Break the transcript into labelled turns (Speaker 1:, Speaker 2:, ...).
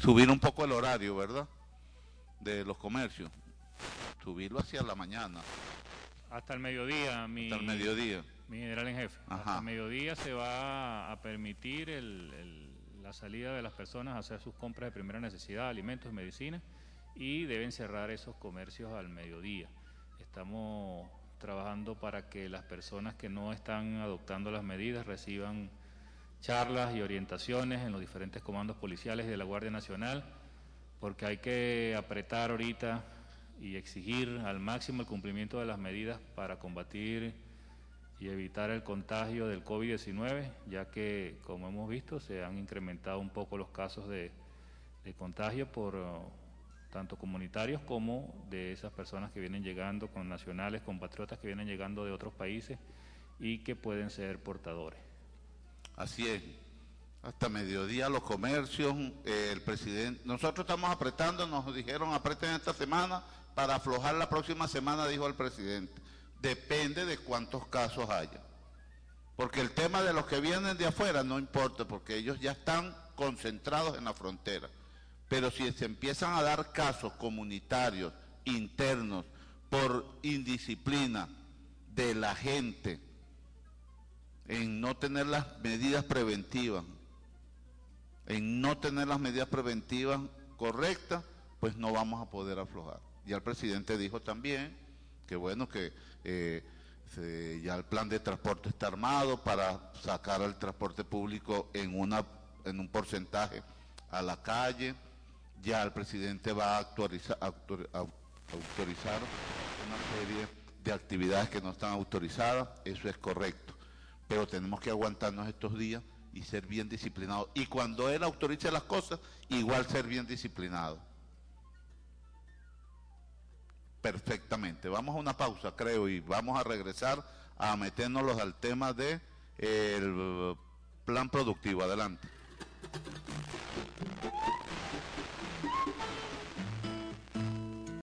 Speaker 1: Subir un poco el horario, ¿verdad? De los comercios. Subirlo hacia la mañana.
Speaker 2: Hasta el mediodía, mi,
Speaker 1: Hasta el mediodía.
Speaker 2: mi general en jefe.
Speaker 1: Ajá.
Speaker 2: Hasta el mediodía se va a permitir el- el- la salida de las personas a hacer sus compras de primera necesidad, alimentos, medicinas, y deben cerrar esos comercios al mediodía. Estamos trabajando para que las personas que no están adoptando las medidas reciban charlas y orientaciones en los diferentes comandos policiales de la Guardia Nacional, porque hay que apretar ahorita y exigir al máximo el cumplimiento de las medidas para combatir y evitar el contagio del COVID-19, ya que, como hemos visto, se han incrementado un poco los casos de, de contagio por tanto comunitarios como de esas personas que vienen llegando con nacionales, compatriotas que vienen llegando de otros países y que pueden ser portadores.
Speaker 1: Así es. Hasta mediodía los comercios, eh, el presidente, nosotros estamos apretando, nos dijeron apreten esta semana para aflojar la próxima semana, dijo el presidente. Depende de cuántos casos haya. Porque el tema de los que vienen de afuera no importa, porque ellos ya están concentrados en la frontera. Pero si se empiezan a dar casos comunitarios, internos, por indisciplina de la gente, en no tener las medidas preventivas, en no tener las medidas preventivas correctas, pues no vamos a poder aflojar. Ya el presidente dijo también que bueno, que eh, ya el plan de transporte está armado para sacar al transporte público en, una, en un porcentaje a la calle. Ya el presidente va a autorizar una serie de actividades que no están autorizadas, eso es correcto. Pero tenemos que aguantarnos estos días y ser bien disciplinados. Y cuando él autorice las cosas, igual ser bien disciplinados. Perfectamente. Vamos a una pausa, creo, y vamos a regresar a meternos al tema de plan productivo. Adelante.